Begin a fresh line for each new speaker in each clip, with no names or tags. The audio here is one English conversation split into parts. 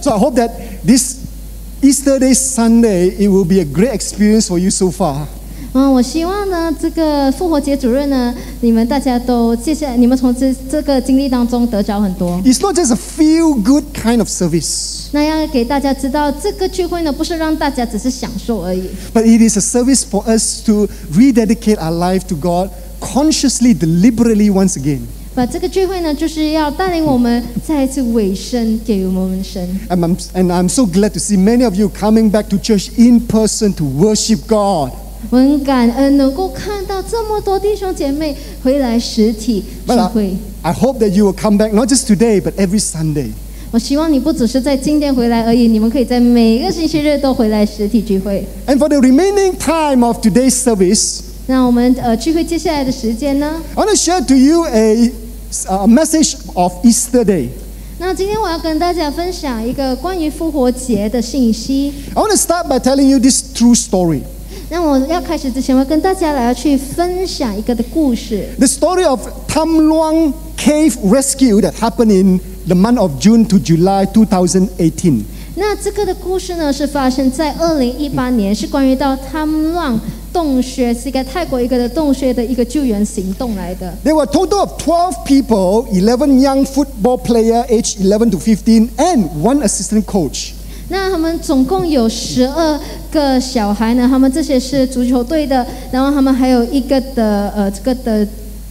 So I hope that this Easter Day Sunday it will be a great experience for you so far.
嗯，我希望呢，这个复活节主日呢，你们大家都接下来，你们从这这个经历当中得着很多。
It's not just a feel good kind of service,
那要给大家知道，这个聚会呢，不是让大家只是享受而已，
but it is a service for us to rededicate our life to God consciously, deliberately once again.
把这个聚会呢，就是要带领我们再一次委身给我们神。
And I'm, and I'm so glad to see many of you coming back to church in person to worship God.
我很感恩能够看到这么多弟兄姐妹回来实体聚
But
会。
I, I hope that you will come back not just today, but every Sunday.
我希望你不只是在今天回来而已，你们可以在每个星期日都回来实体聚会。
And for the remaining time of today's service,
那我们呃聚会接下来的时间呢？
I want to share to you a, a message of Easter Day.
那今天我要跟大家分享一个关于复活节的信息。
I want to start by telling you this true story.
那我要开始之前，我要跟大家来去分享一个的故事。
The story of Tam Luang Cave Rescue that happened in the month of June to July 2018.
那这个的故事呢，是发生在二零一八年，是关于到贪乱洞穴，是一个泰国一个的洞穴的一个救援行动来的。
There were a total of twelve people, eleven young football player aged eleven to fifteen, and one assistant coach.
那他们总共有十二个小孩呢，他们这些是足球队的，然后他们还有一个的呃这个的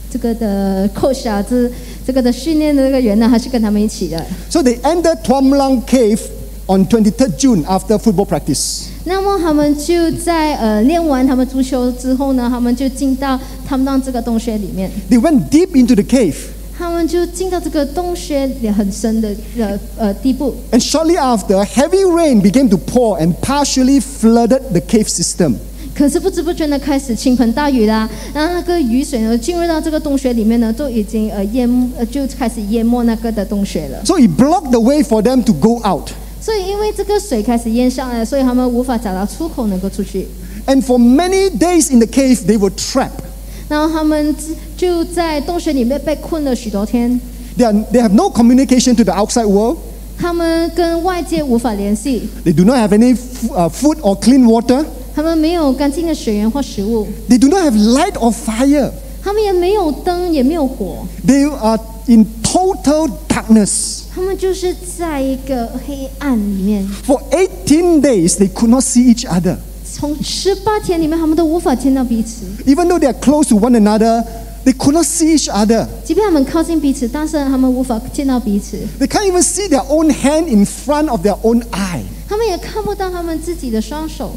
这个的 coach 啊，这这个的训练的这个员呢，还是跟他们一起的。
So they entered Tuam Luang Cave on 23rd June after football practice.
那么他们就在呃练完他们足球之后呢，他们就进到他们到这个洞穴里面，
They went deep into the cave,
他们就进到这个洞穴里很深的呃呃地步。
and shortly after, heavy rain began to pour and partially flooded the cave system.
可是不知不觉呢，开始倾盆大雨啦，然后那个雨水呢进入到这个洞穴里面呢，都已经呃淹呃就开始淹没那个的洞穴了。
So it blocked the way for them to go out.
所以因为这个水开始淹上来，所以他们无法找到出口能够出去。
And for many days in the cave, they were trapped.
然后他们就在洞穴里面被困了许多天，
They, are, they have no communication to the outside world.
他们跟外界无法联系，
They do not have any f- uh, food or clean water.
他们没有干净的水源或食物，
They do not have light or fire.
他们也没有灯，也没有火，
They are in total darkness.
他们就是在一个黑暗里面。
For 18 days, they could not see each other.
从十八天里面，他们都无法见到彼此。
Even though they are close to one another, they could not see each other.
即便他们靠近彼此，但是他们无法见到彼此，
They can't even see their own hand in front of their own eye.
他们也看不到他们自己的双手。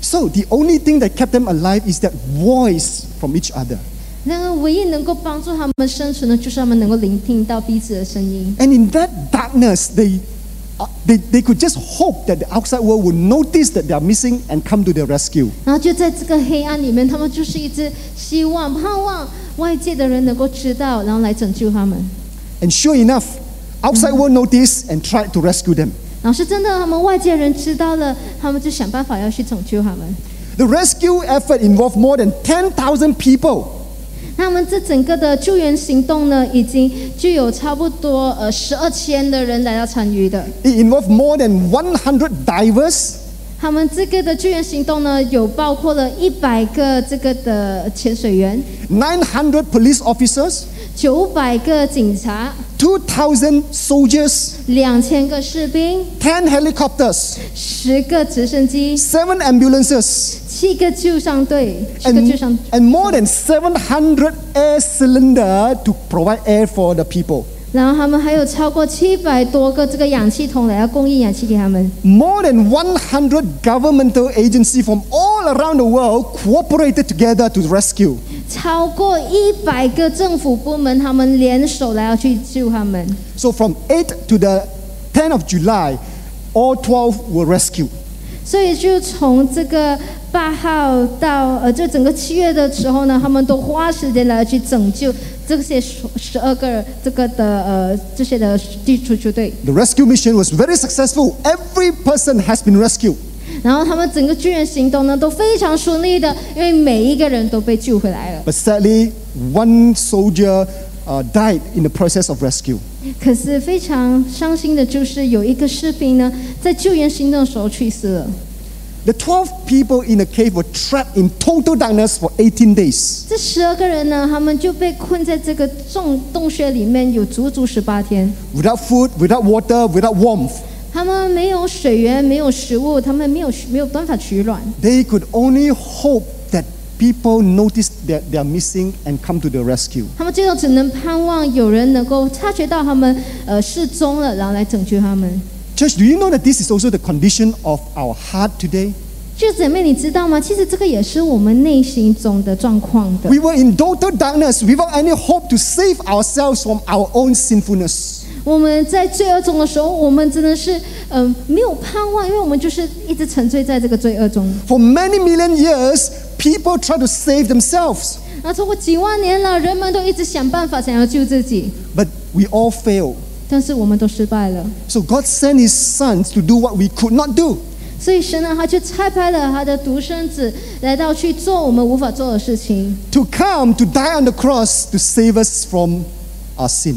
So the only thing that kept them alive is that voice from each other.
那个唯一能够帮助他们生存的，就是他们能够聆听到彼此的声音。
And in that darkness, they, uh, they, they could just hope that the outside world would notice that they are missing and come to their rescue.
然后就在这个黑暗里面，他们就是一直希望、盼望外界的人能够知道，然后来拯救他们。
And sure enough, outside world noticed and tried to rescue them.
然后是真的，他们外界人知道了，他们就想办法要去拯救他们。
The rescue effort involved more than 10,000 people.
那么这整个的救援行动呢，已经就有差不多呃十二千的人来到参与的。
It involved more than 100 divers,
他们这个的救援行动呢，有包括了一百个这个的潜水员
，900 police officers,
九百个警察，
2,000 soldiers,
两千个士兵，
10 helicopters,
十个直升机，
7 ambulances,
七个救伤队，七个救
and,
伤，
and more than 700 air cylinder to provide air for the people.
然后他们还有超过七百多个这个氧气筒来要供应氧气给他们。
More than 100 governmental agencies from all around the world cooperated together to rescue.
超过一百个政府部门，他们联手来要去救他们。
So from 8 to the 10th of July, all 12 were rescued.
所以就从这个八号到呃，就整个七月的时候呢，他们都花时间来去拯救这些十十二个这个的呃这些的地足球队。
The rescue mission was very successful. Every person has been rescued.
然后他们整个救援行动呢都非常顺利的，因为每一个人都被救回来了。
But sadly, one soldier uh, died in the process of rescue.
可是非常伤心的就是有一个士兵呢，在救援行动的时候去世了。
The 12 people in the cave were trapped in total darkness for 18 days.
这十二个人呢，他们就被困在这个重洞穴里面，有足足十八天。
Without food, without water, without warmth.
他们没有水源，没有食物，他们没有没有办法取暖。
They could only hope that people notice that they are missing and come to the rescue.
他们最后只能盼望有人能够察觉到他们呃失踪了，然后来拯救他们。
Church, do you know that this is also the condition of our heart today?
就姐妹，你知道吗？其实这个也是我们内心中的状况的。
We were in total darkness without any hope to save ourselves from our own sinfulness.
我们在罪恶中的时候，我们真的是嗯、呃没有盼望，因为我们就是一直沉醉在这个罪恶中。
For many million years, people try to save themselves,
那超过几万年了，人们都一直想办法想要救自己，
but we all fail.
但是我们都失败了。
So God sent His sons to do what we could not do.
所以神呢，他就差派了他的独生子来到去做我们无法做的事情，
To come to die on the cross to save us from our sin.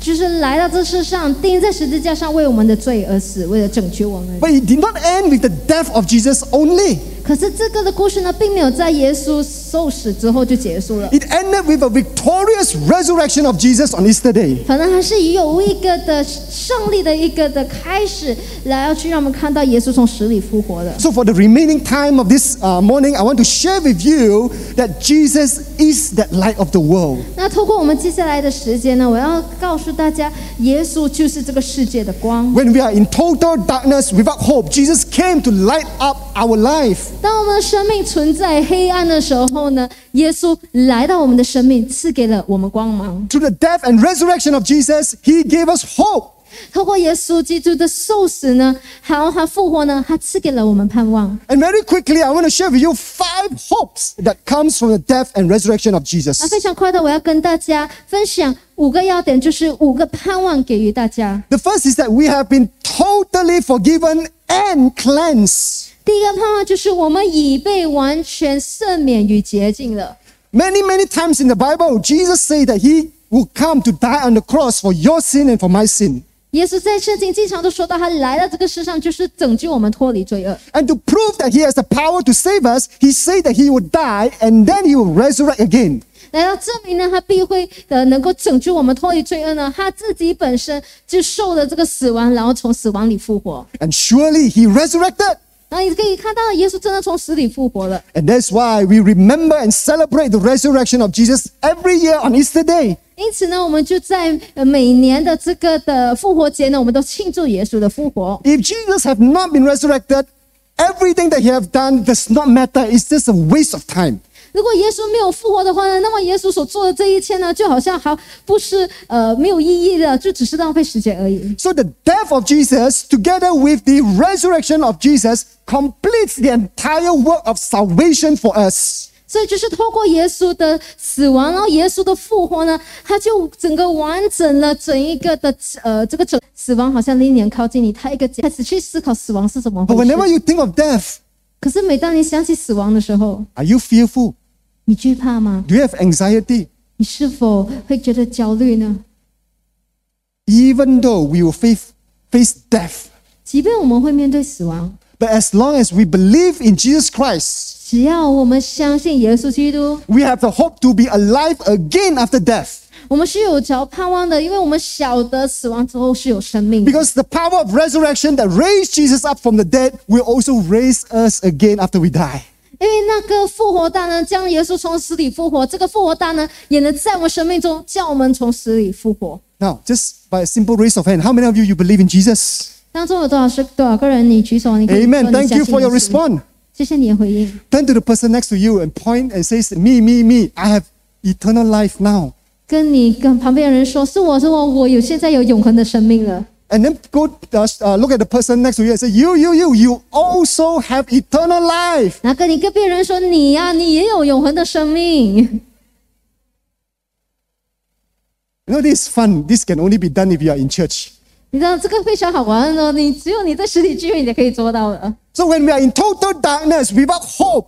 就是来到这世上钉在十字架上为我们的罪而死，为了拯救我们。
But it did not end with the death of Jesus only.
可是这个的故事呢，并没有在耶稣受死之后就结束了。
It ended with a victorious resurrection of Jesus on Easter Day.
反正还是有一个的胜利的一个的开始，来要去让我们看到耶稣从死里复活的。
So, for the remaining time of this uh, morning, I want to share with you that Jesus is that light of the world.
那透过我们接下来的时间呢，我要告诉大家，耶稣就是这个世界的光。
When we are in total darkness without hope, Jesus came to light up our life.
当我们的生命存在黑暗的时候 呢，耶稣来到我们的生命，赐给了我们光芒。
Through the death and resurrection of Jesus, He gave us hope.
透过耶稣基督的受死呢，还有他复活呢，他赐给了我们盼望。
And very quickly, I want to share with you five hopes that comes from the death and resurrection of
那
Jesus.
非常快的，我要跟大家分享五个要点，就是五个盼望给予大家。
The first is that we have been totally forgiven and cleansed.
第一个盼望就是我们已被完全赦免与洁净了。
Many, many times in the Bible, Jesus said that He will come to die on the cross for your sin and for my sin.
耶稣在圣经经常都说到，他来到这个世上就是拯救我们脱离罪恶。
And to prove that He has the power to save us, He said that He would die and then He will resurrect again.
来到证明呢，他必会呃能够拯救我们脱离罪恶呢，他自己本身就受了这个死亡，然后从死亡里复活。
And surely He resurrected.
然后你可以看到，耶稣真的从死里复活了。
And that's why we remember and celebrate the resurrection of Jesus every year on Easter Day.
因此呢，我们就在呃每年的这个的复活节呢，我们都庆祝耶稣的复活。
If Jesus have not been resurrected, everything that He have done does not matter. It's just a waste of time.
如果耶稣没有复活的话呢，那么耶稣所做的这一切呢，就好像还不是呃没有意义的，就只是浪费时间而已。
So the death of Jesus, together with the resurrection of Jesus, completes the entire work of salvation for us.
所以就是透过耶稣的死亡，然后耶稣的复活呢，他就整个完整了整一个的呃这个整死亡好像离你很靠近你，他一个开始去思考死亡是怎么
But
回
whenever
事。
you think of death,
可是每当你想起死亡的时候，
are you fearful?
你惧怕吗？
Do you have anxiety?
你是否会觉得焦虑呢？
Even though we will face, face death,
即便我们会面对死亡，
but as long as we believe in Jesus Christ,
只要我们相信耶稣基督，
we have the hope to be alive again after death.
我们是有着盼望的，因为我们晓得死亡之后是有生命的。
Because the power of resurrection that raised Jesus up from the dead will also raise us again after we die.
因为那个复活大呢，将耶稣从死里复活，这个复活大呢，也能在我们生命中叫我们从死里复活。
Now, just by a simple raise of hand, how many of you you believe in Jesus?
当中有多少是多少个人？你举手，你可以说
Amen.
你
Thank
相
you
信
for
耶
your
稣
response.
谢谢你的回应。
Turn to the person next to you and point and says, Me, me, me, I have eternal life now.
跟你跟旁边的人说：“是我是我，我有现在有永恒的生命了。
And then go uh, uh, look at the person next to you and say, You, you, you, you also have eternal life.
”然后跟你跟别人说：“你呀、你也有永恒的生命。
You know, this is fun. This can only be done if you are in church.
”你知道这个非常好玩哦，你只有你在实体聚会你才可以做到的。
So when we are in total darkness without hope,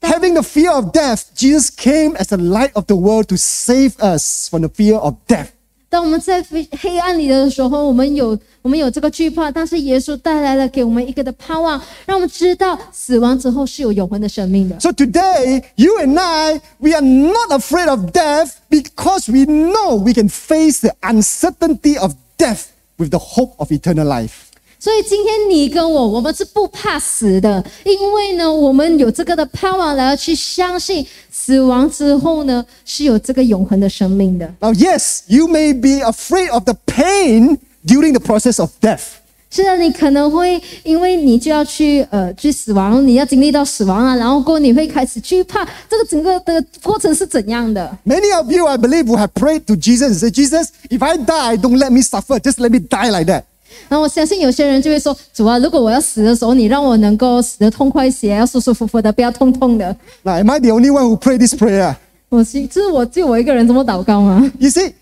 Having the fear of death, Jesus came as the light of the world to save us from the fear of death.
当我们在黑黑暗里的时候，我们有我们有这个惧怕，但是耶稣带来了给我们一个的盼望，让我们知道死亡之后是有永恒的生命的。
So today, you and I, we are not afraid of death because we know we can face the uncertainty of death with the hope of eternal life.
所以今天你跟我，我们是不怕死的，因为呢，我们有这个的盼望，来去相信死亡之后呢，是有这个永恒的生命的。
Now, yes, you may be afraid of the pain during the process of death.
是的，你可能会因为你就要去呃去死亡，你要经历到死亡啊，然后过后你会开始惧怕这个整个的过程是怎样的。
Many of you, I believe, who have prayed to Jesus and said, Jesus, if I die, don't let me suffer, just let me die like that.
然后我相信有些人就会说：“主啊，如果我要死的时候，你让我能够死得痛快些，要舒舒服服的，不要痛痛的。
Now, am I the only one who prayed this prayer? ”
我是，这是我就我一个人这么祷告吗
？You see,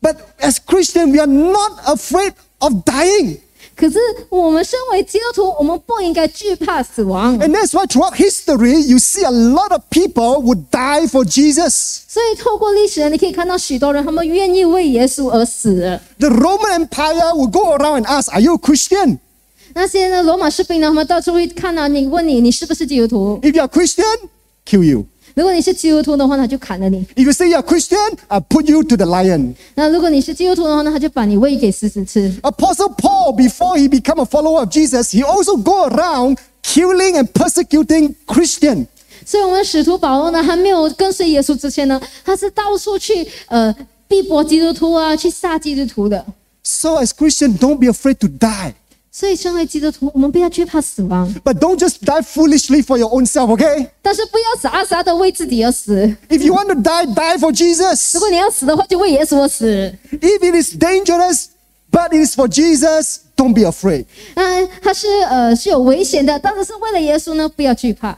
but as Christian, we are not afraid of dying.
可是我们身为基督徒，我们不应该惧怕死亡。
And that's why throughout history, you see a lot of people would die for Jesus.
所以透过历史，你可以看到许多人，他们愿意为耶稣而死。
The Roman Empire would go around and ask, Are you a Christian?
那些呢，罗马士兵呢，他们到处会看到你，问你你是不是基督徒。
If you're a Christian, kill you.
如果你是基督徒的话，他就砍了你；
If you say you're a Christian, I put you to the lion.
那如果你是基督徒的话，那他就把你喂给狮子吃。
Apostle Paul, before he became a follower of Jesus, he also go around killing and persecuting Christian.
所以，我们使徒保罗呢，还没有跟随耶稣之前呢，他是到处去呃逼迫基督徒啊，去杀基督徒的。
So as Christian, don't be afraid to die.
所以，身为基督徒，我们不要惧怕死亡，
But don't just die foolishly for your own self, okay?
但是不要傻傻的为自己而死。
If you want to die, die for Jesus.
如果你要死的话，就为耶稣而死。
If it is dangerous, but it is for Jesus, don't be afraid.
嗯，它是呃是有危险的，但是是为了耶稣呢，不要惧怕。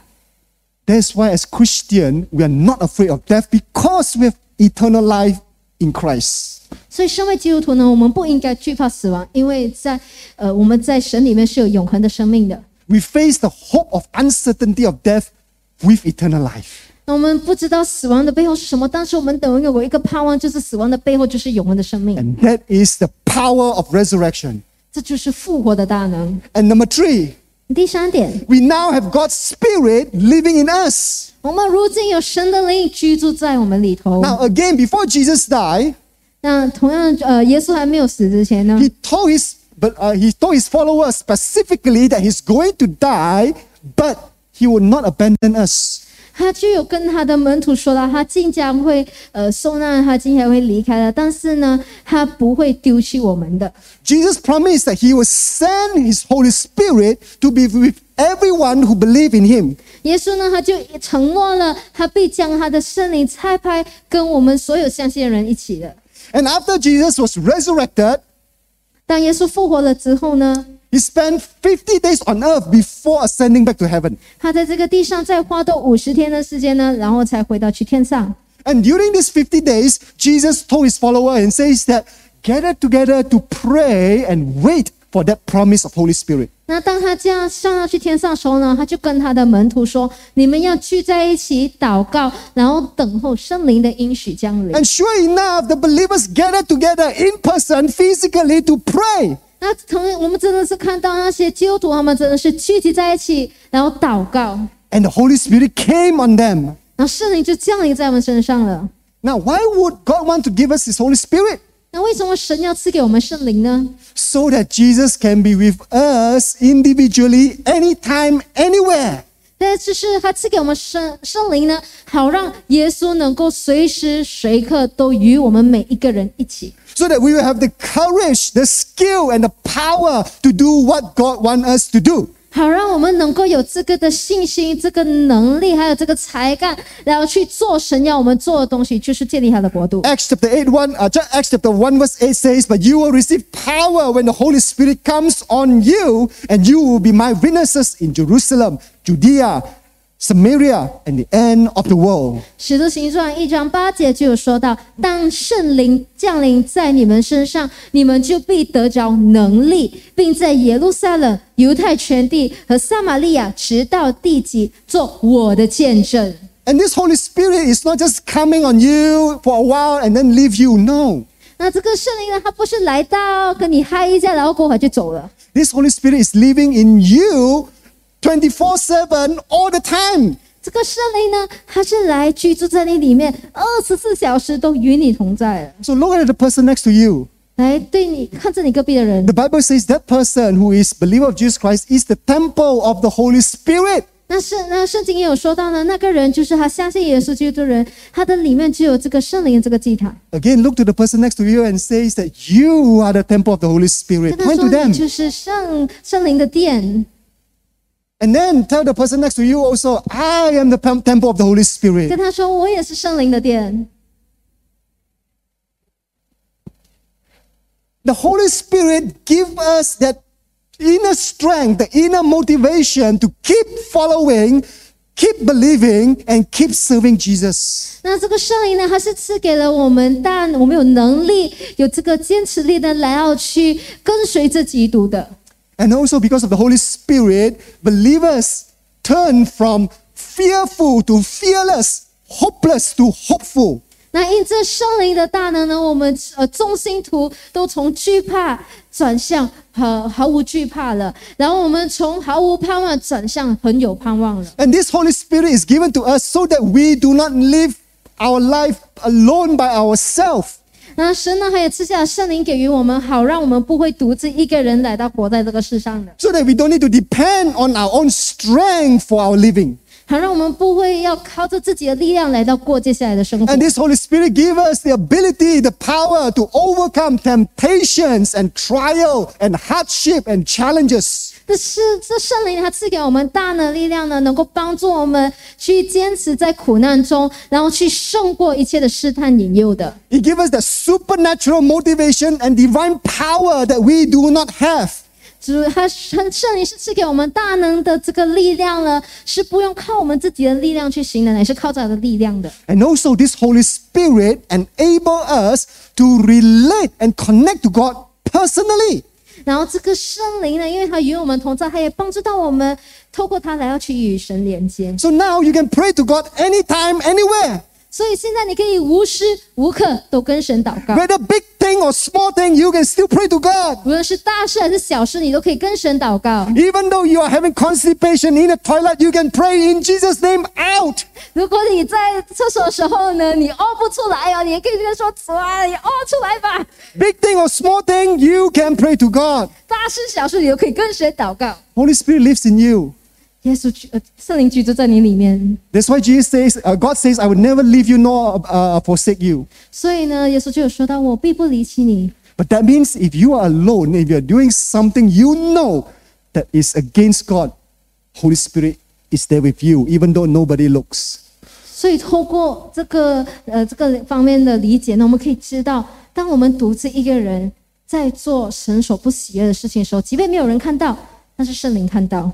That's why, as Christian, we are not afraid of death because we have eternal life in Christ.
所以，身为基督徒呢，我们不应该惧怕死亡，因为在呃我们在神里面是有永恒的生命的。
We face the hope of uncertainty of death with eternal life.
那我们不知道死亡的背后是什么，但是我们等有一个盼望，就是死亡的背后就是永恒的生命，
And that is the power of resurrection.
这就是复活的大能。
And number three,
第三点，
we now have God's Spirit living in us.
我们如今有神的灵居住在我们里头。
Now, again, before Jesus died,
那同样，呃，耶稣还没有死之前呢，
he told his but uh, he told his followers specifically that he's going to die, but he will not abandon us.
他就有跟他的门徒说了，他竟将会呃受难，他竟将会离开了，但是呢，他不会丢弃我们的。
Jesus promised that he will send his Holy Spirit to be with everyone who believe in him.
耶稣呢，他就承诺了，他必将他的圣灵差派跟我们所有相信的人一起的。
And after Jesus was resurrected,
当耶稣复活了之后呢，
he spent 50 days on earth before ascending back to heaven.
他在这个地上再花多五十天的时间呢，然后才回到去天上。
And during these 50 days, Jesus told his follower and says that gather together to pray and wait for that promise of Holy Spirit.
那当他这样上到去天上的时候呢，他就跟他的门徒说：“你们要聚在一起祷告，然后等候圣灵的应许降临。
And sure enough, the believers gathered together in person, physically to pray.
”那同我们真的是看到那些基督徒，他们真的是聚集在一起，然后祷告，
And the Holy Spirit came on them.
然后圣灵就降临在我们身上了。
Now, why would God want to give us His Holy Spirit?
那为什么神要赐给我们圣灵呢？
So that Jesus can be with us individually, anytime, anywhere.
但就是他赐给我们圣圣灵呢，好让耶稣能够随时随刻都与我们每一个人一起。
So that we will have the courage, the skill, and the power to do what God wants us to do.
好，让我们能够有这个的信心、这个能力，还有这个才干，然后去做神要我们做的东西，就是建立他的国度。
Acts chapter 8, 1, uh, ju- Acts chapter 1 verse 8 says, But you will receive power when the Holy Spirit comes on you, and you will be my witnesses in Jerusalem, Judea, Samaria, and the end of the world.
使徒行传一章八节就有说到，当圣灵降临在你们身上，你们就必得着能力，并在耶路撒冷、犹太全地和撒玛利亚，直到地极，做我的见证。
And this Holy Spirit is not just coming on you for a while and then leave you. No.
那这个圣灵呢，它不是来到跟你嗨一下，然后过会就走了。
This Holy Spirit is living in you 24 7 all the time.
这个圣灵呢，它是来居住在你里面，二十四小时都与你同在的。
So look at the person next to you.
来对你看着你隔壁的人
The，Bible says that person who is believer of Jesus Christ is the temple of the Holy Spirit.
那圣那圣经也有说到呢，那个人就是他相信耶稣基督的人，他的里面就有这个圣灵这个祭坛。
Again, look to the person next to you and says that you are the temple of the Holy
跟
Spirit.
他
Point
说
to them.
你就是圣圣灵的殿。
And then tell the person next to you also, I am the pem- temple of the Holy
跟
Spirit.
他说我也是圣灵的殿。
The Holy Spirit give us that inner strength, the inner motivation to keep following, keep believing, and keep serving Jesus.
那这个圣灵呢，它是赐给了我们，但我们有能力，有这个坚持力的来要去跟随着基督的。
And also because of the Holy Spirit, believers turn from fearful to fearless, hopeless to hopeful.
那因这圣灵的大能呢，我们呃众信徒都从惧怕转向毫毫无惧怕了，然后我们从毫无盼望转向很有盼望了。
And this Holy Spirit is given to us so that we do not live our life alone by ourselves.
那神呢，还有赐下圣灵给予我们，好让我们不会独自一个人来到活在这个世上的，
So that we don't need to depend on our own strength for our living.
好让我们不会要靠着自己的力量来到过接下来的生活
And。this Holy Spirit give us the ability, the power to overcome temptations and trial and hardship and challenges.
这是这圣灵他赐给我们大能力量呢，能够帮助我们去坚持在苦难中，然后去胜过一切的试探引诱的。
He give us the supernatural motivation and divine power that we do not have.
主他圣圣灵是赐给我们大能的这个力量了，是不用靠我们自己的力量去行的，乃是靠着他的力量的。
And also this Holy Spirit enable us to relate and connect to God personally.
然后这个圣灵呢，因为他与我们同在，他也帮助到我们，透过他来要去与神连接。
So now you can pray to God anytime, anywhere.
所以现在你可以无时无刻都跟神祷告，
Whether big thing or small thing, you can still pray to God.
无论是大事还是小事，你都可以跟神祷告。
Even though you are having constipation in the toilet, you can pray in Jesus' name out.
如果你在厕所的时候呢，你屙不出来哦，你也可以跟他说：“主啊，你屙出来吧。
Big thing or small thing, you can pray to God.
”大事小事你都可以跟神祷告。
Holy Spirit lives in you.
耶稣居呃，圣灵居住在你里面，
That's why Jesus says, uh, God says, I will never leave you nor uh, forsake you.
所以呢，耶稣就有说到：“我必不离弃你。
But that means if you are alone, if you're doing something you know that is against God, Holy Spirit is there with you, even though nobody looks.
”所以透过这个呃这个方面的理解呢，我们可以知道，当我们独自一个人在做神所不喜悦的事情的时候，即便没有人看到，但是圣灵看到。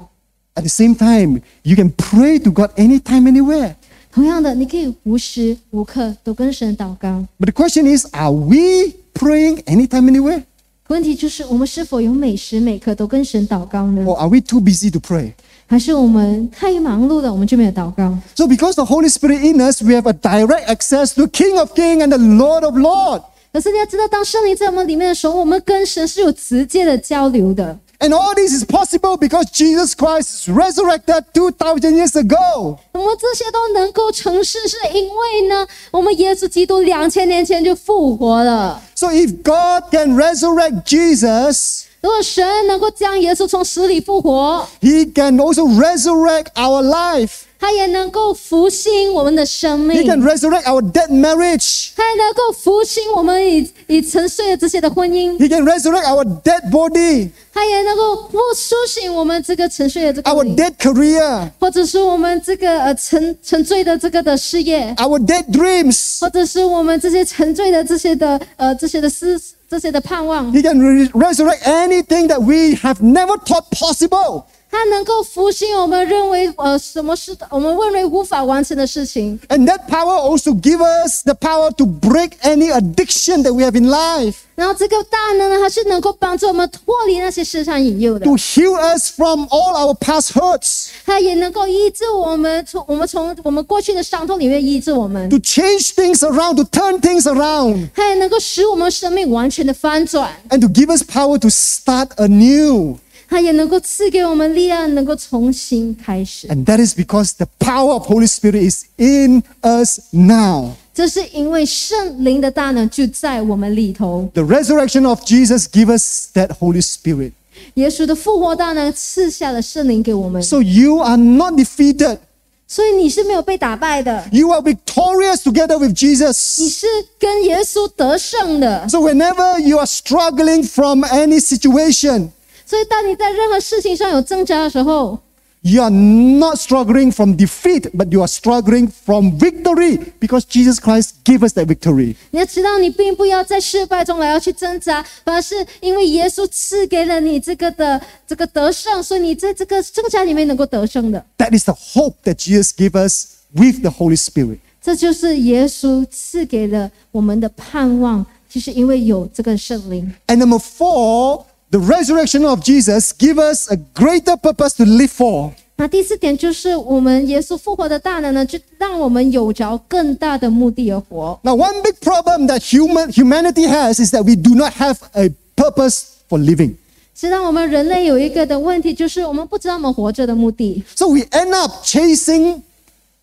At the same time, you can pray to God anytime, anywhere.
同样的，你可以无时无刻都跟神祷告。
But the question is, are we praying anytime, anywhere?
问题就是，我们是否有每时每刻都跟神祷告呢？
Or are we too busy to pray?
还是我们太忙碌了，我们就没有祷告？
So because the Holy Spirit in us, we have a direct access to King of Kings and the Lord of Lords.
可是你要知道，当圣灵在我们里面的时候，我们跟神是有直接的交流的。
And all this is possible because Jesus Christ is resurrected 2,000 years ago.
我们这些都能够成事，是因为呢，我们耶稣基督两千年前就复活了。
So if God can resurrect Jesus,
如果神能够将耶稣从死里复活
，He can also resurrect our life.
他也能够复兴我们的生命
He，can resurrect our dead marriage.
他也能够复兴我们已已沉睡的这些的婚姻
，He can resurrect our dead body,
他也能够复苏醒我们这个沉睡的这个
our dead career,
或者是我们这个呃沉沉醉的这个的事业
，our dead dreams.
或者是我们这些沉醉的这些的呃这些的思这些的盼望，
He can re- resurrect anything that we have never thought possible.
他 它能够复兴我们认为呃什么是我们认为无法完成的事情。
And that power also give us the power to break any addiction that we have in life,
然后这个大能呢，它是能够帮助我们脱离那些世上引诱的
to，heal us from all our past hurts,
它也能够医治我们从我们从我们过去的伤痛里面医治我们，
to change things around, to turn things around,
它也能够使我们生命完全的翻转，
and to give us power to start anew.
它也能够赐给我们力量，能够重新开始。
And that is because the power of Holy Spirit is in us now.
这是因为圣灵的大能就在我们里头，
The resurrection of Jesus give us that Holy Spirit.
耶稣的复活大能赐下了圣灵给我们，
So you are not defeated.
所以你是没有被打败的，
You are victorious together with
你
Jesus.
是跟耶稣得胜的。
So whenever you are struggling from any situation,
所以当你在任何事情上有挣扎的时候，
you are not struggling from defeat, but you are struggling from victory because Jesus Christ gave us that victory.
你要知道，你并不要在失败中来要去挣扎，反而是因为耶稣赐给了你这个的这个得胜，所以你在这个挣扎里面能够得胜的。
That is the hope that Jesus gave us with the Holy Spirit.
这就是耶稣赐给了我们的盼望，就是因为有这个圣灵。
And number four, the resurrection of Jesus give us a greater purpose to live for.
那第四点就是我们耶稣复活的大能呢，就让我们有着更大的目的而活。
Now, one big problem that human humanity has is that we do not have a purpose for living.
知道我们人类有一个的问题，就是我们不知道我们活着的目的，
So we end up chasing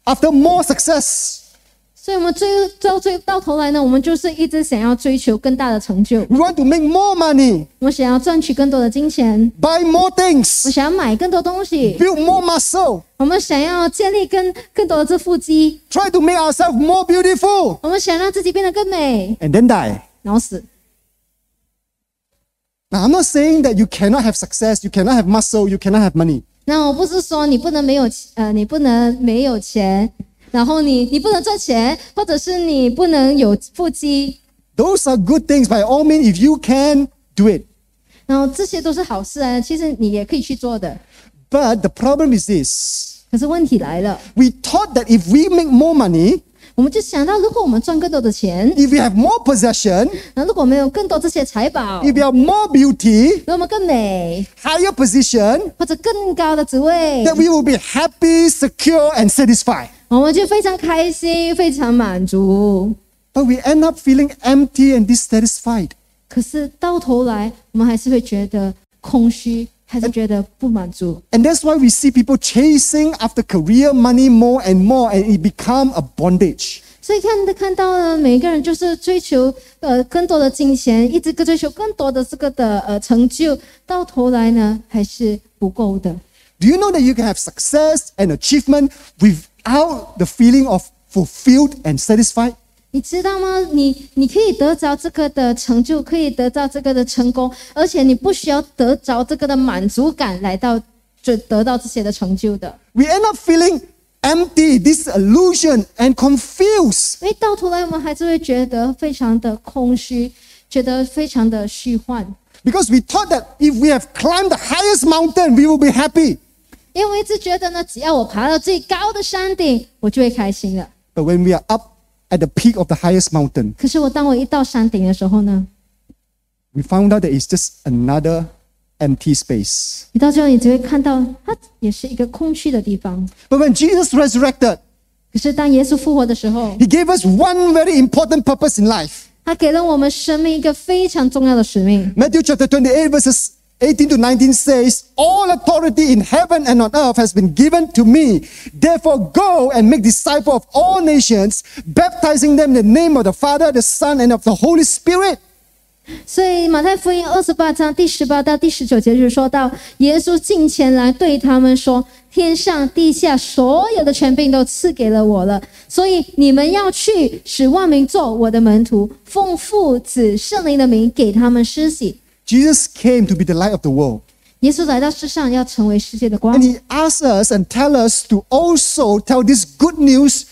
after more success.
所以我们追到追到头来呢，我们就是一直想要追求更大的成就
，We want to make more money,
我们想要赚取更多的金钱
，buy more things,
我想要买更多东西
，build more muscle,
我们想要建立更更多的这腹肌
，try to make ourselves more beautiful,
我们想让自己变得更美
，and then die.
然后死。
Now, I'm not saying that you cannot have success, you cannot have muscle, you cannot have money.
那我不是说你不能没有呃，你不能没有钱，然后你你不能赚钱，或者是你不能有腹肌，
Those are good things by all means if you can do it.
然后这些都是好事啊，其实你也可以去做的。
But the problem is this
可是问题来了，
we thought that if we make more money,
我们就想到，如果我们赚更多的钱，
if we have more possession,
那如果我们有更多这些财宝，
if we have more beauty,
如果我们更美，
higher position,
或者更高的职位，
that we will be happy, secure, and satisfied.
我们就非常开心，非常满足。
But we end up feeling empty and dissatisfied.
可是到头来，我们还是会觉得空虚，还是觉得不满足。
And that's why we see people chasing after career, money more and more, and it become a bondage.
所以看看到了每个人就是追求呃更多的金钱，一直追求更多的这个的呃成就，到头来呢还是不够的。
Do you know that you can have success and achievement without the feeling of fulfilled and satisfied?
你知道吗？你你可以得着这个的成就，可以得到这个的成功，而且你不需要得着这个的满足感来到就得到这些的成就的。
We end up feeling empty, disillusioned, and confused.
因为到头来我们还是会觉得非常的空虚，觉得非常的虚幻。
Because we thought that if we have climbed the highest mountain, we will be happy.
因为我一直觉得呢，只要我爬到最高的山顶，我就会开心了。
But when we are up at the peak of the highest mountain,
可是我当我一到山顶的时候呢，
we found out that it's just another empty space.
你到最后你只会看到它也是一个空虚的地方。
But when Jesus resurrected,
可是当耶稣复活的时候，
he gave us one very important purpose in life.
他给了我们生命一个非常重要的使命。
Matthew chapter 28, verses 18 to 19 says, All authority in heaven and on earth has been given to me. Therefore, go and make disciples of all nations, baptizing them in the name of the Father, the Son, and of the Holy Spirit.
所以马太福音二十八章第十八到第十九节就说到，耶稣近前来对他们说：“天上地下所有的权柄都赐给了我了，所以你们要去，使万民做我的门徒，奉父子圣灵的名给他们施洗。 ”
Jesus came to be the light of the world.
耶稣来到世上要成为世界的光
And，he asks us and tell us to also tell this good news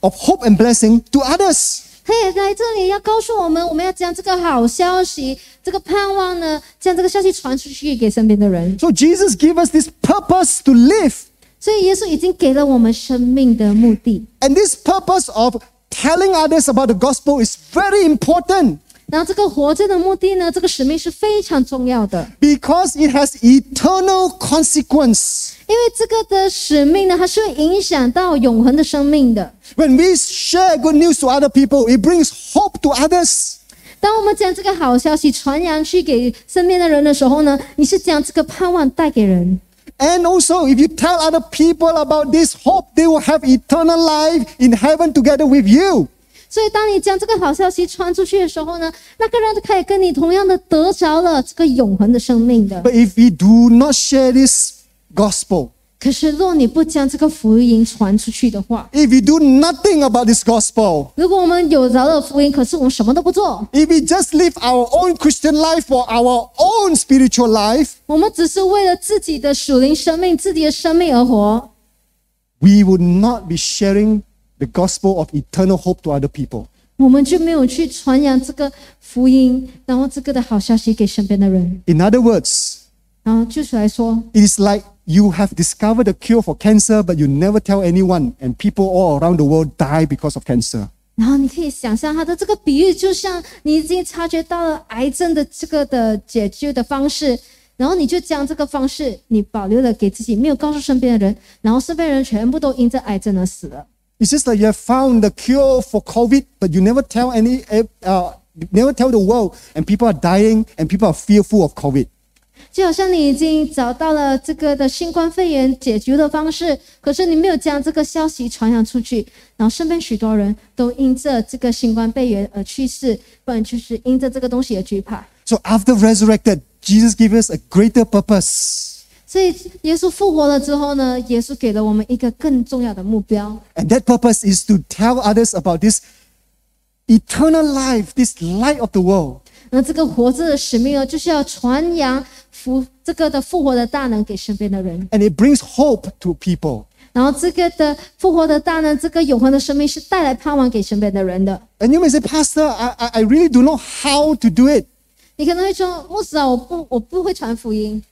of hope and blessing to others.
他也来这里要告诉我们，我们要将这个好消息、这个盼望呢，将这个消息传出去给身边的人。
So Jesus gave us this purpose to live.
所以耶稣已经给了我们生命的目的。
And this purpose of telling others about the gospel is very important
然后这个活着的目的呢，这个使命是非常重要的，
because it has eternal consequence.
因为这个的使命呢，它是会影响到永恒的生命的。
When we share good news to other people, it brings hope to others.
当我们将这个好消息传扬去给身边的人的时候呢，你是将这个盼望带给人。
And also, if you tell other people about this hope, they will have eternal life in heaven together with you.
所以，当你将这个好消息传出去的时候呢，那个人就可以跟你同样的得着了这个永恒的生命的。
But if we do not share this gospel,
可是，若你不将这个福音传出去的话，
if we do nothing about this gospel,
如果我们有着了福音，可是我们什么都不做，
if we just live our own Christian life for our own spiritual life,
我们只是为了自己的属灵生命、自己的生命而活，
we would not be sharing the gospel of eternal hope to other people.
我们就没有去传扬这个福音，然后这个的好消息给身边的人。
In other words,
然后就是来说，
it is like you have discovered a cure for cancer, but you never tell anyone, and people all around the world die because of cancer.
然后你可以想象他的这个比喻，就像你已经察觉到了癌症的这个的解决的方式，然后你就将这个方式你保留了给自己，没有告诉身边的人，然后身边人全部都因这癌症而死了。
It's just like you have found the cure for COVID, but you never tell any, uh, never tell the world, and people are dying, and people are fearful of COVID.
就好像你已经找到了这个的新冠肺炎解决的方式，可是你没有将这个消息传扬出去，然后身边许多人都因着这个新冠肺炎而去世，不然就是因着这个东西而惧怕。
So after resurrected, Jesus gave us a greater purpose.
所以耶稣复活了之后呢，耶稣给了我们一个更重要的目标，
And that purpose is to tell others about this eternal life, this light of the world.
那这个活着的使命呢，就是要传扬复这个的复活的大能给身边的人。
And it brings hope to people.
然后这个的复活的大能，这个永恒的生命是带来盼望给身边的人的。
And you may say, Pastor, I, I, I really do not know how to do it.
你可能会说，牧师啊，我不我不会传福音。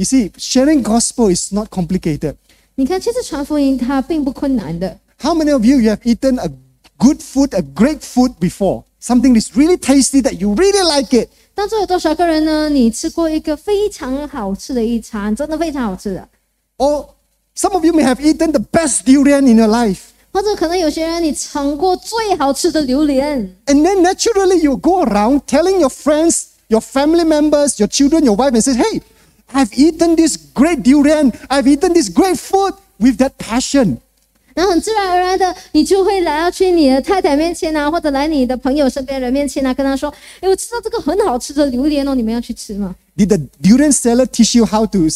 You see, sharing gospel is not complicated.
你看，其实传福音它并不困难的。
How many of you, you have eaten a good food, a great food before? Something that's really tasty that you really like it.
当中有多少个人呢？你吃过一个非常好吃的一餐，真的非常好吃的，
Or some of you may have eaten the best durian in your life.
或者可能有些人你尝过最好吃的榴莲，
And then naturally you go around telling your friends, your family members, your children, your wife, and say, Hey, I've eaten this great durian, I've eaten this great food with that passion.
然后很自然而然的，你就会来到去你的太太面前啊，或者来你的朋友身边人面前啊，跟他说：“哎，我吃到这个很好吃的榴莲哦，你们要去吃吗
Did the durian seller teach you how to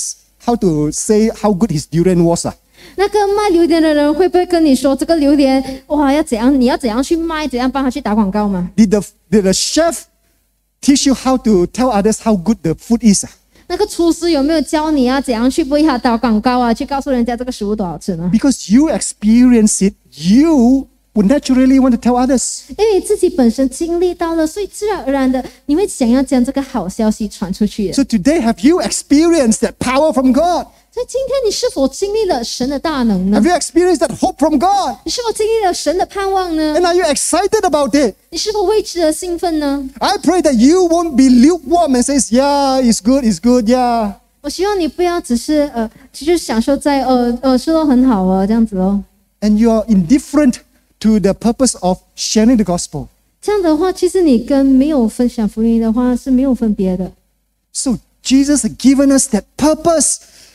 how to say how good his durian was? ah?
那个卖榴莲的人会不会跟你说这个榴莲哇要怎样？你要怎样去卖？怎样帮他去打广告吗？
Did the, did the chef teach you how to tell others how good the food is? ah?
那个厨师有没有教你啊？怎样去为他打广告啊？去告诉人家这个食物多好吃呢？
Because you experience it, you would naturally want to tell others.
因为你自己本身经历到了，所以自然而然的你会想要将这个好消息传出去的。
So today, have you experienced that power from God?
所以今天你是否经历了神的大能呢
Have？you experienced that hope from God?
你是否经历了神的盼望呢？
And are you excited about it?
你是否为之而兴奋呢？
I pray that you won't be lukewarm and says, "Yeah, it's good, it's good, yeah."
我希望你不要只是呃，就是享受在呃呃说的很好哦这样子哦。
And you are indifferent to the purpose of sharing the gospel.
这样的话，其实你跟没有分享福音的话是没有分别的。
So Jesus has given us that purpose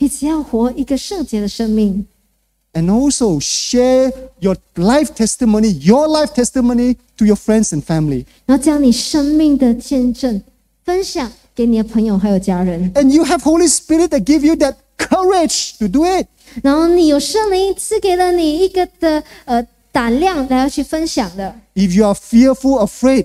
你只要活一个圣洁的生命。
and also share your life testimony, your life testimony to your friends and family.
然后将你生命的见证分享给你的朋友还有家人，
And you have Holy Spirit that give you that courage to do it.
然后你有圣灵赐给了你一个的呃胆量来要去分享的。
If you are fearful, afraid,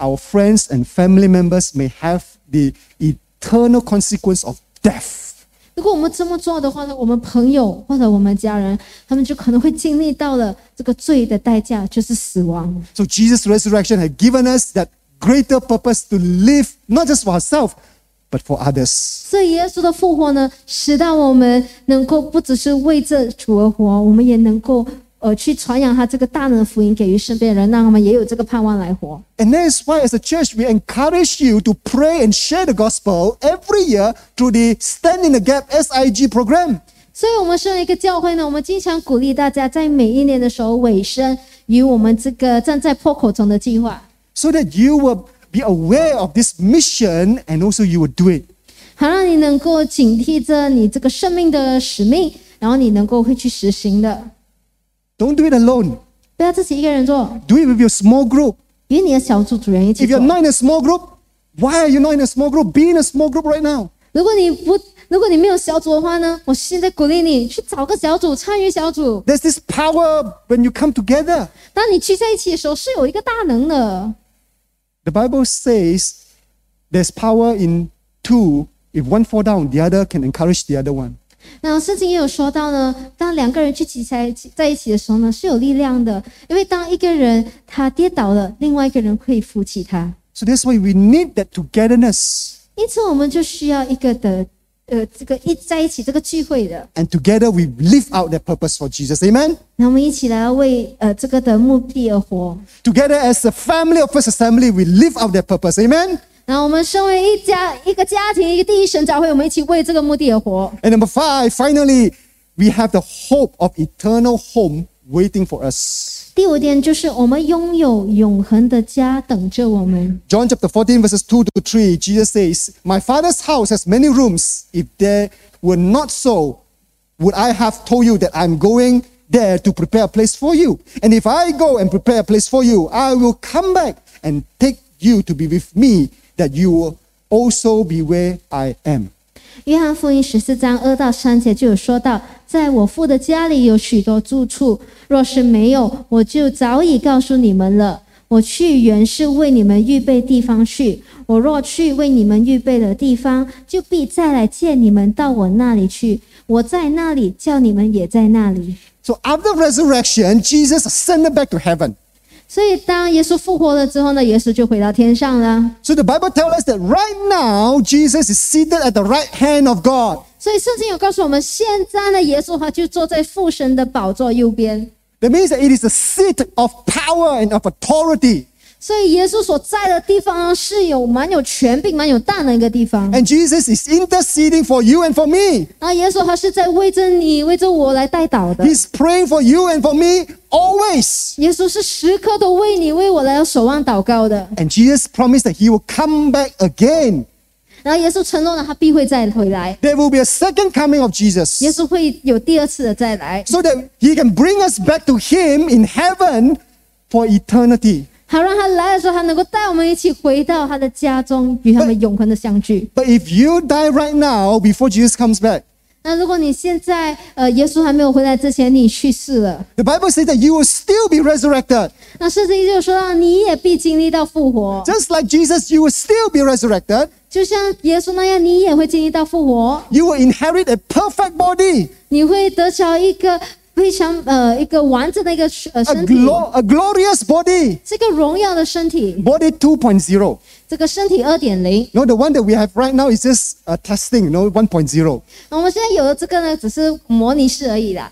our friends and family members may have the eternal consequence of death.
如果我们这么做的话呢，我们朋友或者我们家人，他们就可能会经历到了这个罪的代价，就是死亡。
So Jesus' resurrection had given us that greater purpose to live not just for ourselves, but for others.
所以耶稣的复活呢，使到我们能够不只是为这主而活，我们也能够 呃去传扬他这个大能的福音给予身边的人，让他们也有这个盼望来活。
And that is why, as a church, we encourage you to pray and share the gospel every year through the Stand in the Gap SIG program.
所以，我们身为一个教会呢，我们经常鼓励大家在每一年的时候尾声，与我们这个站在破口中的计划，
so that you will be aware of this mission and also you will do it.
好让你能够警惕着你这个生命的使命，然后你能够会去实行的，
Don't do it alone.
不要自己一个人做，
Do it with your small group.
与你的小组组员一起
If
做
you're。not in a small group, why are you not in a small group? Be in a small group right now.
如果你不，如果你没有小组的话呢，我现在鼓励你去找个小组，参与小组。
There's this power when you come together.
当你聚在一起的时候，是有一个大能的。
The Bible says there's power in two. If one fall down, the other can encourage the other one.
那圣经也有说到呢，当两个人聚集在一起在一起的时候呢，是有力量的。因为当一个人他跌倒了，另外一个人可以扶起他。
So that's why we need that togetherness.
因此，我们就需要一个的，呃，这个一在一起这个聚会的。
And together we live out that purpose for Jesus. Amen.
那我们一起来为呃这个的目的而活。
Together as a family of First Assembly, we live out that purpose. Amen.
然后我们身为一家一个家庭一个第一神教会，我们一起为这个目的而活。
And number five, finally, we have the hope of eternal home waiting for us.
第五点就是我们拥有永恒的家等着我们。
John chapter 14, verses 2 to 3, Jesus says, My father's house has many rooms. If there were not so, would I have told you that I'm going there to prepare a place for you? And if I go and prepare a place for you, I will come back and take you to be with me, that you will also be where I am.
约翰福音十四章二到三节就有说到，在我父的家里有许多住处，若是没有，我就早已告诉你们了。我去原是为你们预备地方去。我若去为你们预备了地方，就必再来见你们到我那里去。我在那里，叫你们也在那里。
So after resurrection, Jesus ascended back to heaven.
所以，当耶稣复活了之后呢，耶稣就回到天上了。
So the Bible tells us that right now, Jesus is seated at the right hand of God.
所以，圣经有告诉我们，现在呢，耶稣他就坐在父神的宝座右边。
That means that it is a seat of power and of authority.
所以耶稣所在的地方呢，是有蛮有权柄、蛮有大能一个地方。
And Jesus is interceding for you and for me.
然后耶稣他是在为着你、为着我来代祷的。
He's praying for you and for me always.
耶稣是时刻都为你、为我来守望祷告的。
And Jesus promised that he will come back again.
然后耶稣承诺了，他必会再回来。
There will be a second coming of Jesus.
耶稣会有第二次的再来，
So that he can bring us back to him in heaven for eternity.
好让他来的时候，他能够带我们一起回到他的家中，与他们永恒的相聚。
But if you die right now before Jesus comes back,
那如果你现在呃耶稣还没有回来之前，你去世了，
the Bible says that you will still be resurrected.
那圣经就说到你也必经历到复活，
Just like Jesus, you will still be resurrected.
就像耶稣那样，你也会经历到复活。
You will inherit a perfect body,
你会得着一个 非常呃一个完整的一个呃
a,
身体，
glo- a glorious body.
这个荣耀的身体，
Body 2.0.
这个身体二点零。
No, the one that we have right now is just uh, testing, you know, 1.0.
我们现在有的这个呢，只是模拟式而已啦。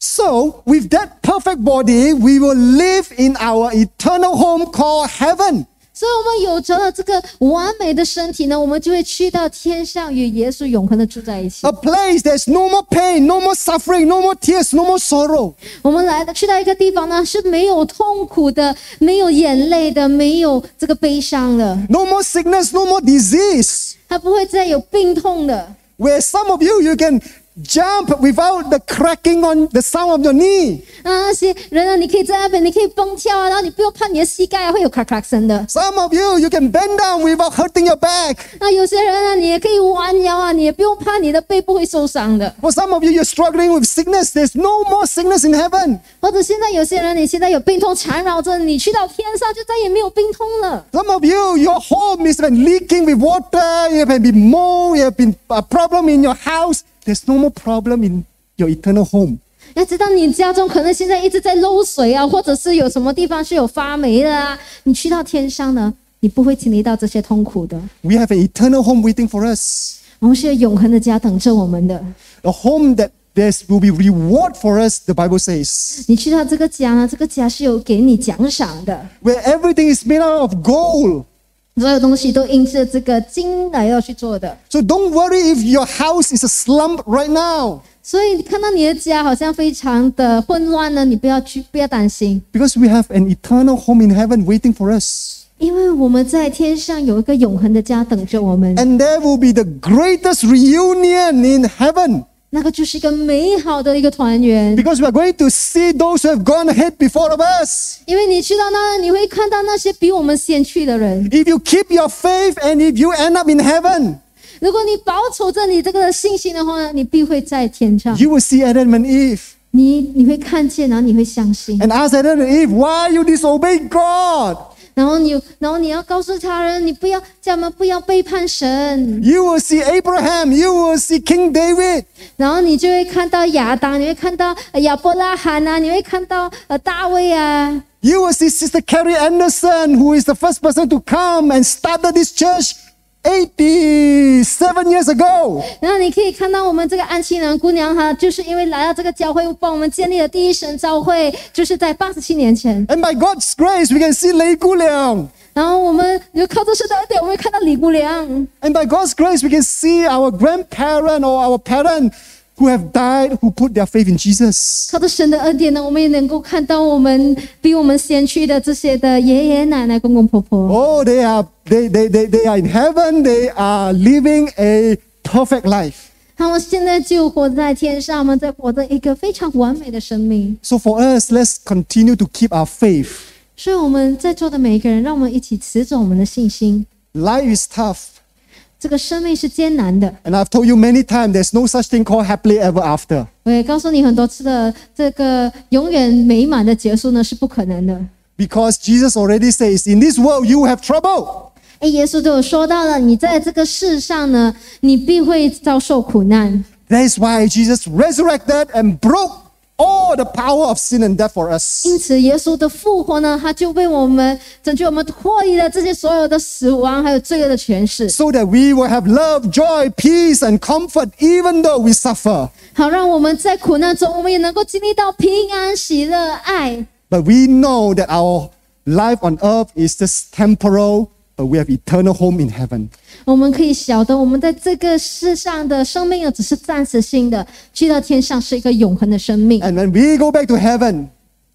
So, with that perfect body, we will live in our eternal home called heaven.
所以，我们有着了这个完美的身体呢，我们就会去到天上，与耶稣永恒的住在一起
A。place there's no more pain, no more suffering, no more tears, no more sorrow.
我们来的去到一个地方呢，是没有痛苦的，没有眼泪的，没有这个悲伤的
，No more sickness, no more disease.
它不会再有病痛的。
Where some of you, you can jump without the cracking on the sound of your knee.
啊，那些人啊，你可以在那边，你可以蹦跳啊，然后你不用怕你的膝盖啊会有咔咔声的。
Some of you, you can bend down without hurting your back.
那有些人啊，你也可以弯腰啊，你也不用怕你的背部会受伤的。
For some of you, you're struggling with sickness. There's no more sickness in heaven.
或者现在有些人，你现在有病痛缠绕着你，去到天上就再也没有病痛了。
Some of you, your home has been leaking with water. You have been mold. You have been a problem in your house. There's no more problem in your eternal home.
要知道你家中可能现在一直在漏水啊，或者是有什么地方是有发霉的啊，你去到天上呢，你不会经历到这些痛苦的。
We have an eternal home waiting for us.
我们是有永恒的家等着我们的。
A home that there will be reward for us, the Bible says.
你去到这个家呢，这个家是有给你奖赏的，
Where everything is made out of gold.
所有东西都印着这个金来要去做的。
So don't worry if your house is a slump right now.
所以你看到你的家好像非常的混乱呢，你不要去，不要担心，
Because we have an eternal home in heaven waiting for us.
因为我们在天上有一个永恒的家等着我们，
And there will be the greatest reunion in heaven.
那个就是一个美好的一个团圆。
Because we are going to see those who have gone ahead before of us.
因为你去到那，你会看到那些比我们先去的人。
If you keep your faith and if you end up in heaven,
如果你保守着你这个信心的话呢，你必会在天上，
you will see Adam and Eve
你你会看见，然后你会相信，
and ask Adam and Eve, why you disobey God?
然后你然后你要告诉他人，你不要叫他们不要背叛神，
You will see Abraham, you will see King David,
然后你就会看到亚当，你会看到呃亚伯拉罕啊，你会看到呃大卫啊，
you will see Sister Carrie Anderson, who is the first person to come and started this church 87 years ago.
然后你可以看到我们这个安琪兰姑娘哈，就是因为来到这个教会，帮我们建立了第一神教会，就是在八十七年前。
And by God's grace, we can see Lei Guliang.
然后我们就靠着神的恩典，我们会看到李姑娘。
And by God's grace, we can see our grandparent or our parent who have died, who put their faith in Jesus.
靠着神的恩典呢，我们也能够看到我们比我们先去的这些的爷爷奶奶、公公婆婆。
Oh, they are they, they, they, they are in heaven, they are living a perfect life.
他们现在就活在天上，我们在活着一个非常完美的生命。
So for us, let's continue to keep our faith.
所以我们在座的每一个人，让我们一起持着我们的信心。
Life is tough.
这个生命是艰难的，
And I've told you many times, there's no such thing called happily ever after.
我也告诉你很多次的，这个永远美满的结束呢是不可能的。
Because Jesus already says, in this world you have trouble.
哎，耶稣都有说到了，你在这个世上呢，你必会遭受苦难。
That is why Jesus resurrected and broke all the power of sin and death for us.
因此，耶稣的复活呢，他就为我们拯救我们脱离了这些所有的死亡还有罪恶的权势，
So that we will have love, joy, peace, and comfort even though we suffer.
好让我们在苦难中，我们也能够经历到平安、喜乐、爱。
But we know that our life on earth is just temporal, but we have eternal home in heaven.
我们可以晓得，我们在这个世上的生命呢，只是暂时性的，去到天上是一个永恒的生命。
And when we go back to heaven,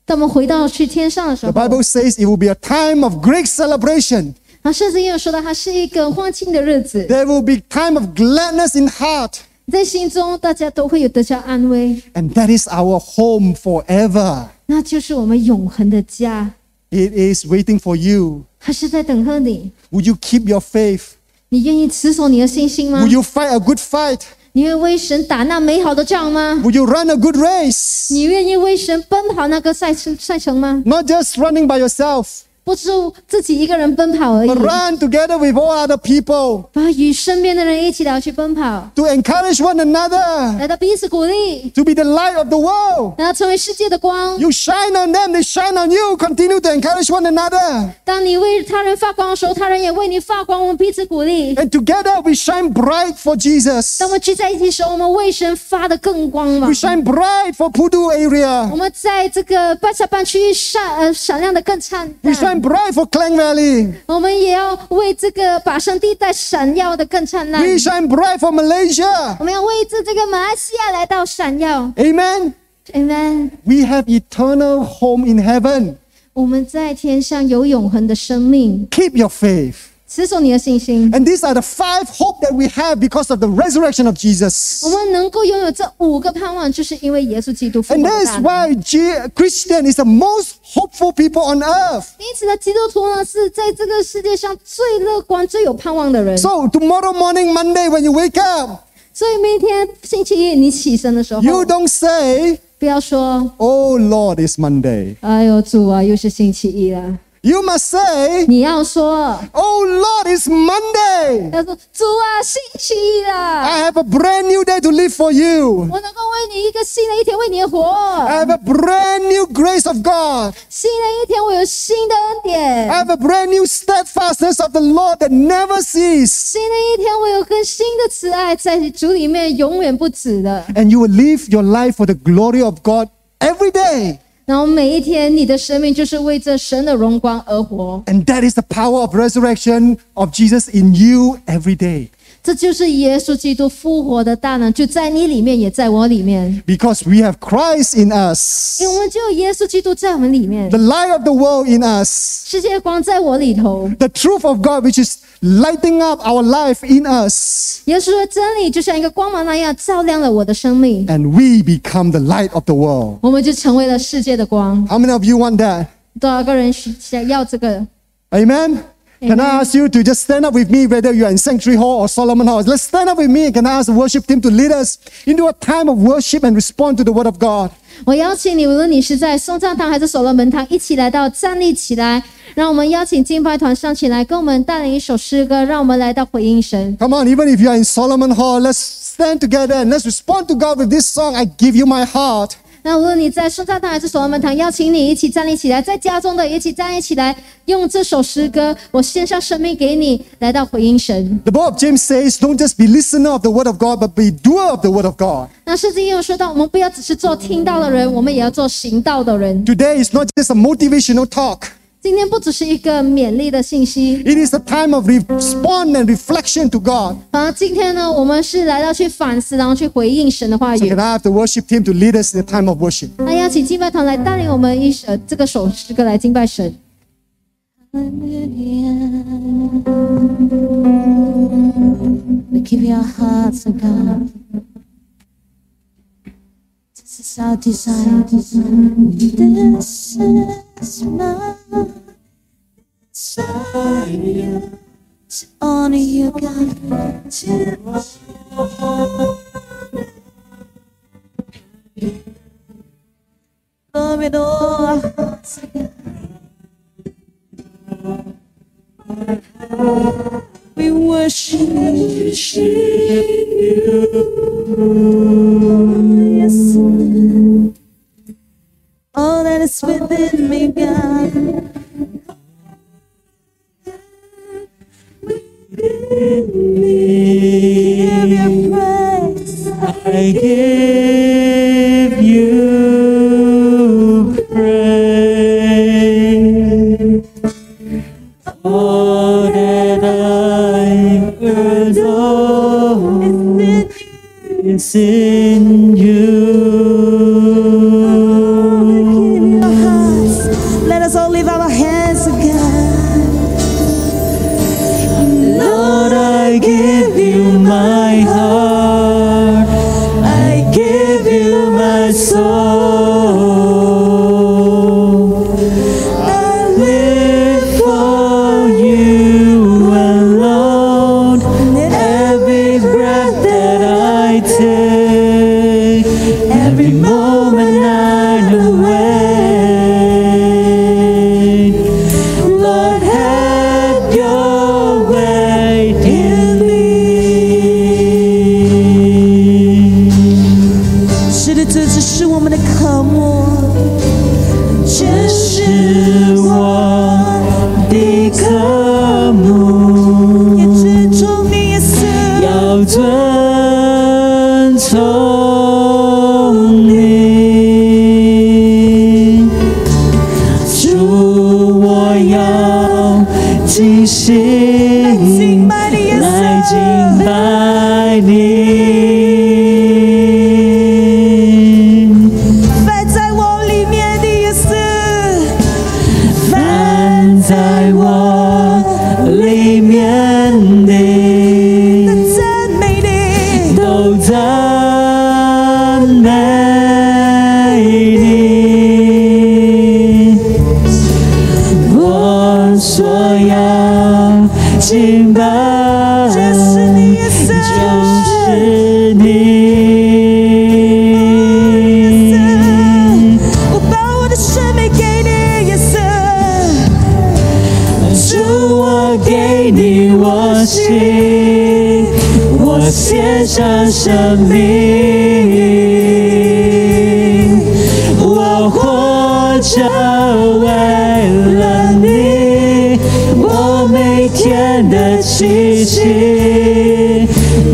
当我们回到去天上的时
the
候，
Bible says it will be a time of great celebration.
啊，甚至也有说到，它是一个欢庆的日子，
There will be time of gladness in heart.
在心中大家都会有得到安慰，
And that is our home forever.
那就是我们永恒的家，
It is waiting for you.
它是在等候你。
Would you keep your faith?
你愿意持守你的信心吗
Would？you fight a good fight?
你会为神打那美好的仗吗？
Would you run a good race?
你愿意为神奔跑那个赛程赛程吗？
Not just running by yourself,
不是自己一个人奔跑而已
but，run together with all other people
把与身边的人一起来去奔跑，
to encourage one another,
来到彼此鼓励，
to be the light of the world.
然后成为世界的光。
You shine on them, they shine on you. Continue to encourage one another.
当你为他人发光的时候，他人也为你发光。我们彼此鼓励。
And together we shine bright for Jesus.
当我们聚在一起的时候，我们为神发的更光芒
We。shine bright for Pudu area.
我们在这个半下半区域闪呃闪亮的更灿
We
烂。
shine bright for Klang Valley.
我们也要为这个把生地带闪耀的更灿烂。
We shine bright for Malaysia.
我们要为这这个马来西亚来到闪耀。
Amen.
Amen。
We have eternal home in heaven.
我们在天上有永恒的生命，
Keep your faith.
持守你的信心。
And these are the five hope that we have because of the resurrection of Jesus.
我们能够拥有这五个盼望，就是因为耶稣基督复活
And
的
that
大
is
能。
why G- Christian is the most hopeful people on earth.
因此呢，基督徒呢是在这个世界上最乐观、最有盼望的人。
So tomorrow morning, Monday, when you wake up,
所以明天星期一你起身的时候，
you don't say,
不要说
Oh Lord, it's Monday.
“哎呦主啊，又是星期一了
You must say,”，
你要说
Oh Lord, it's Monday.
要说“主啊，星期一了，
I have a brand new day to live for you.
我能够为你一个新的一天为你而活，
I have a brand new grace of God.
新的一天我有新的恩
I
典，
have a brand new steadfastness of the Lord that never cease.
新的一天我有更新的慈爱，在主里面永远不止的。
And you will live your life for the glory of God every day.
然后每一天你的生命就是为这神的荣光而活，
And that is the power of resurrection of Jesus in you every day.
这就是耶稣基督复活的大能，就在你里面，也在我里面。
Because we have Christ in us,
因为我们就有耶稣基督在我们里面
the，light of the world in us,
世界光在我里头。
the truth of God which is lighting up our life in us.
耶稣的真理就像一个光芒那样照亮了我的生命，
And we become the light of the world.
我们就成为了世界的光。
How many of you want that?
多少个人想要这个？
Amen. Can I
Amen.
ask you to just stand up with me, whether you're in Sanctuary Hall or Solomon Hall? Let's stand up with me. Can I ask the worship team to lead us into a time of worship and respond to the Word of God?
我邀请你，无论你是在松赞堂还是所罗门堂，一起来到站立起来。让我们邀请敬拜团上起来，跟我们带领一首诗歌，让我们来到回应神。
Come on, even if you're in Solomon Hall, let's stand together and let's respond to God with this song I give you my heart.
那无论你在松赞堂还是所罗门堂，邀请你一起站立起来，在家中的一起站立起来，用这首诗歌，我献上生命给你，来到回应神。
The book of James says, don't just be listener of the Word of God, but be doer of the Word of God.
那圣经也有说到，我们不要只是做听到的人，我们也要做行道的人。
Today is not just a motivational talk.
今天不只是一个勉励的信息，
It is a time of respond and reflection to God.
反而今天呢，我们是来到去反思，然后去回应神的话
So
语
can。I have the worship team to lead us in the time of worship?
那邀请敬拜团来带领我们一首这个首诗歌来敬拜神。
We give your hearts to God. This is our desire. This is my desire. To honor you, God. To Lord, with all our hearts, God. We worship you. Yes. All that is within me, God. Give your praise.
I give is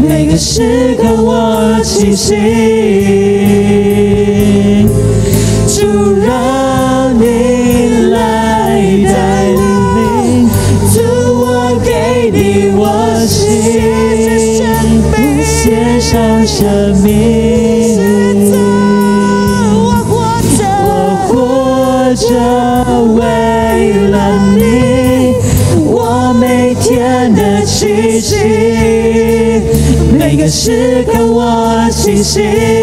每个时刻我清醒。时刻我清醒。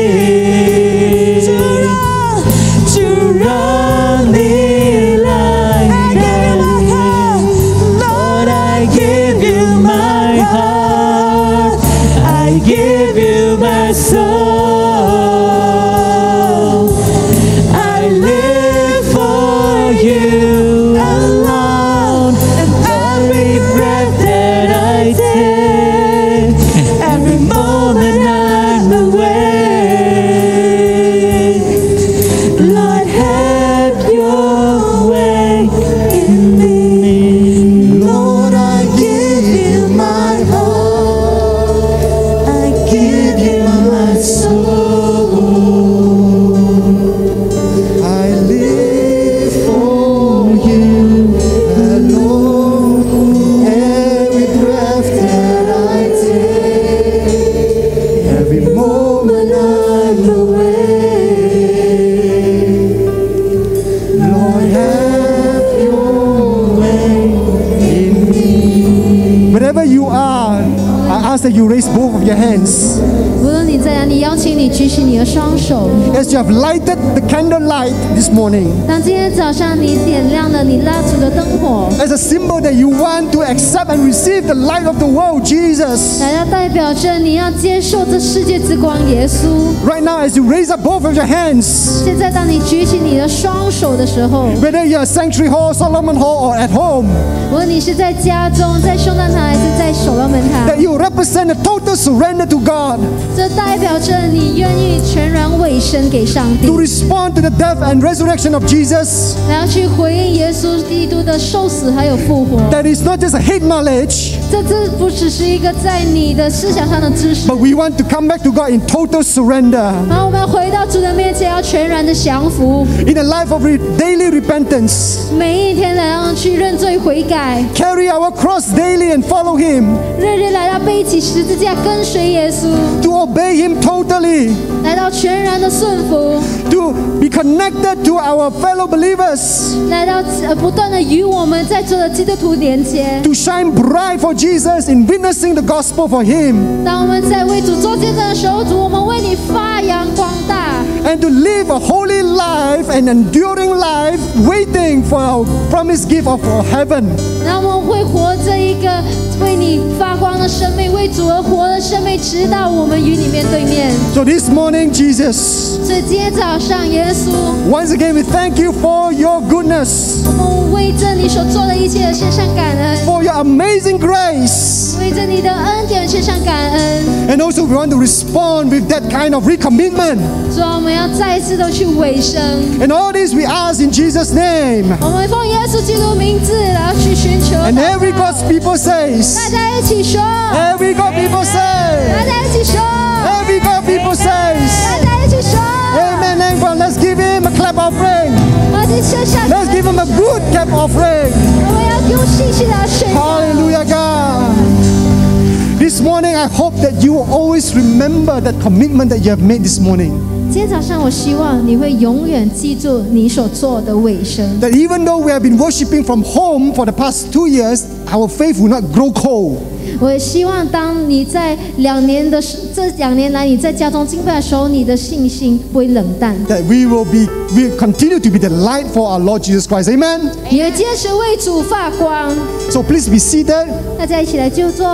手。
As you have lighted the candlelight this morning,
当今天早上你点亮了你蜡烛的灯火，
as a symbol that you want to accept and receive the light of the world, Jesus.
来要代表着你要接受这世界之光耶稣。
Right now, as you raise up both of your hands,
现在，当你举起你的双手的时候，
whether you're at Sanctuary Hall, Solomon Hall, or at home,
无论你是在家中、在圣诞堂还是在守罗门堂，
that you represent a total surrender to God,
这代表着你愿意全然 委身给上帝
to，respond to the death and resurrection of Jesus.
来要去回应耶稣基督的受死还有复活。
That is not just a head knowledge,
这这不只是一个在你的思想上的知识
but，we want to come back to God in total surrender,
然后我们回到主的面前，要全然的降服，
in a life of re- daily repentance.
每一天来要去认罪悔改，
Carry our cross daily and follow Him,
日日来到背起十字架跟随耶稣，
to obey Him totally,
来到全然的顺服，
to be connected to our fellow believers,
来到呃不断的与我们在座的基督徒连接。
to shine bright for Jesus in witnessing the gospel for Him,
当我们在为主做见证的
to live a holy life and enduring life, waiting for our promised gift of heaven.
然后我们会活着一个为你发光的生命，为主而活的生命，直到我们与你面对面。
So this morning, Jesus,
所以今天早上，耶稣，
once again we thank you for your goodness,
我们为着你所做的一切献上感恩，
for your amazing grace,
为着你的恩典献上感恩。
And also, we want to respond with that kind of recommitment.
主啊，我们要再一次的去委身，
And all this we ask in Jesus' name.
我们奉耶稣基督名字，然后去寻求。
And every God's people
大
says,
家一起说，
every God people
大
say,
家一起说，
every God people
大
says,
家一起说。
Amen. Everyone, let's give him a clap offering.
我们献上，
Let's give him a good clap offering.
我们要用信心来宣告。
Hallelujah, God. This morning, I hope that you will always remember that commitment that you have made this morning.
今天早上，我希望你会永远记住你所做的尾声。
That even though we have been worshiping from home for the past two years, our faith will not grow cold.
我也希望，当你在两年的时这两年来你在家中敬拜的时候，你的信心不会冷淡，
That we will be, we will continue to be the light for our Lord Jesus Christ. Amen.
你会坚持为主发光。
So please be seated.
大家一起来就坐。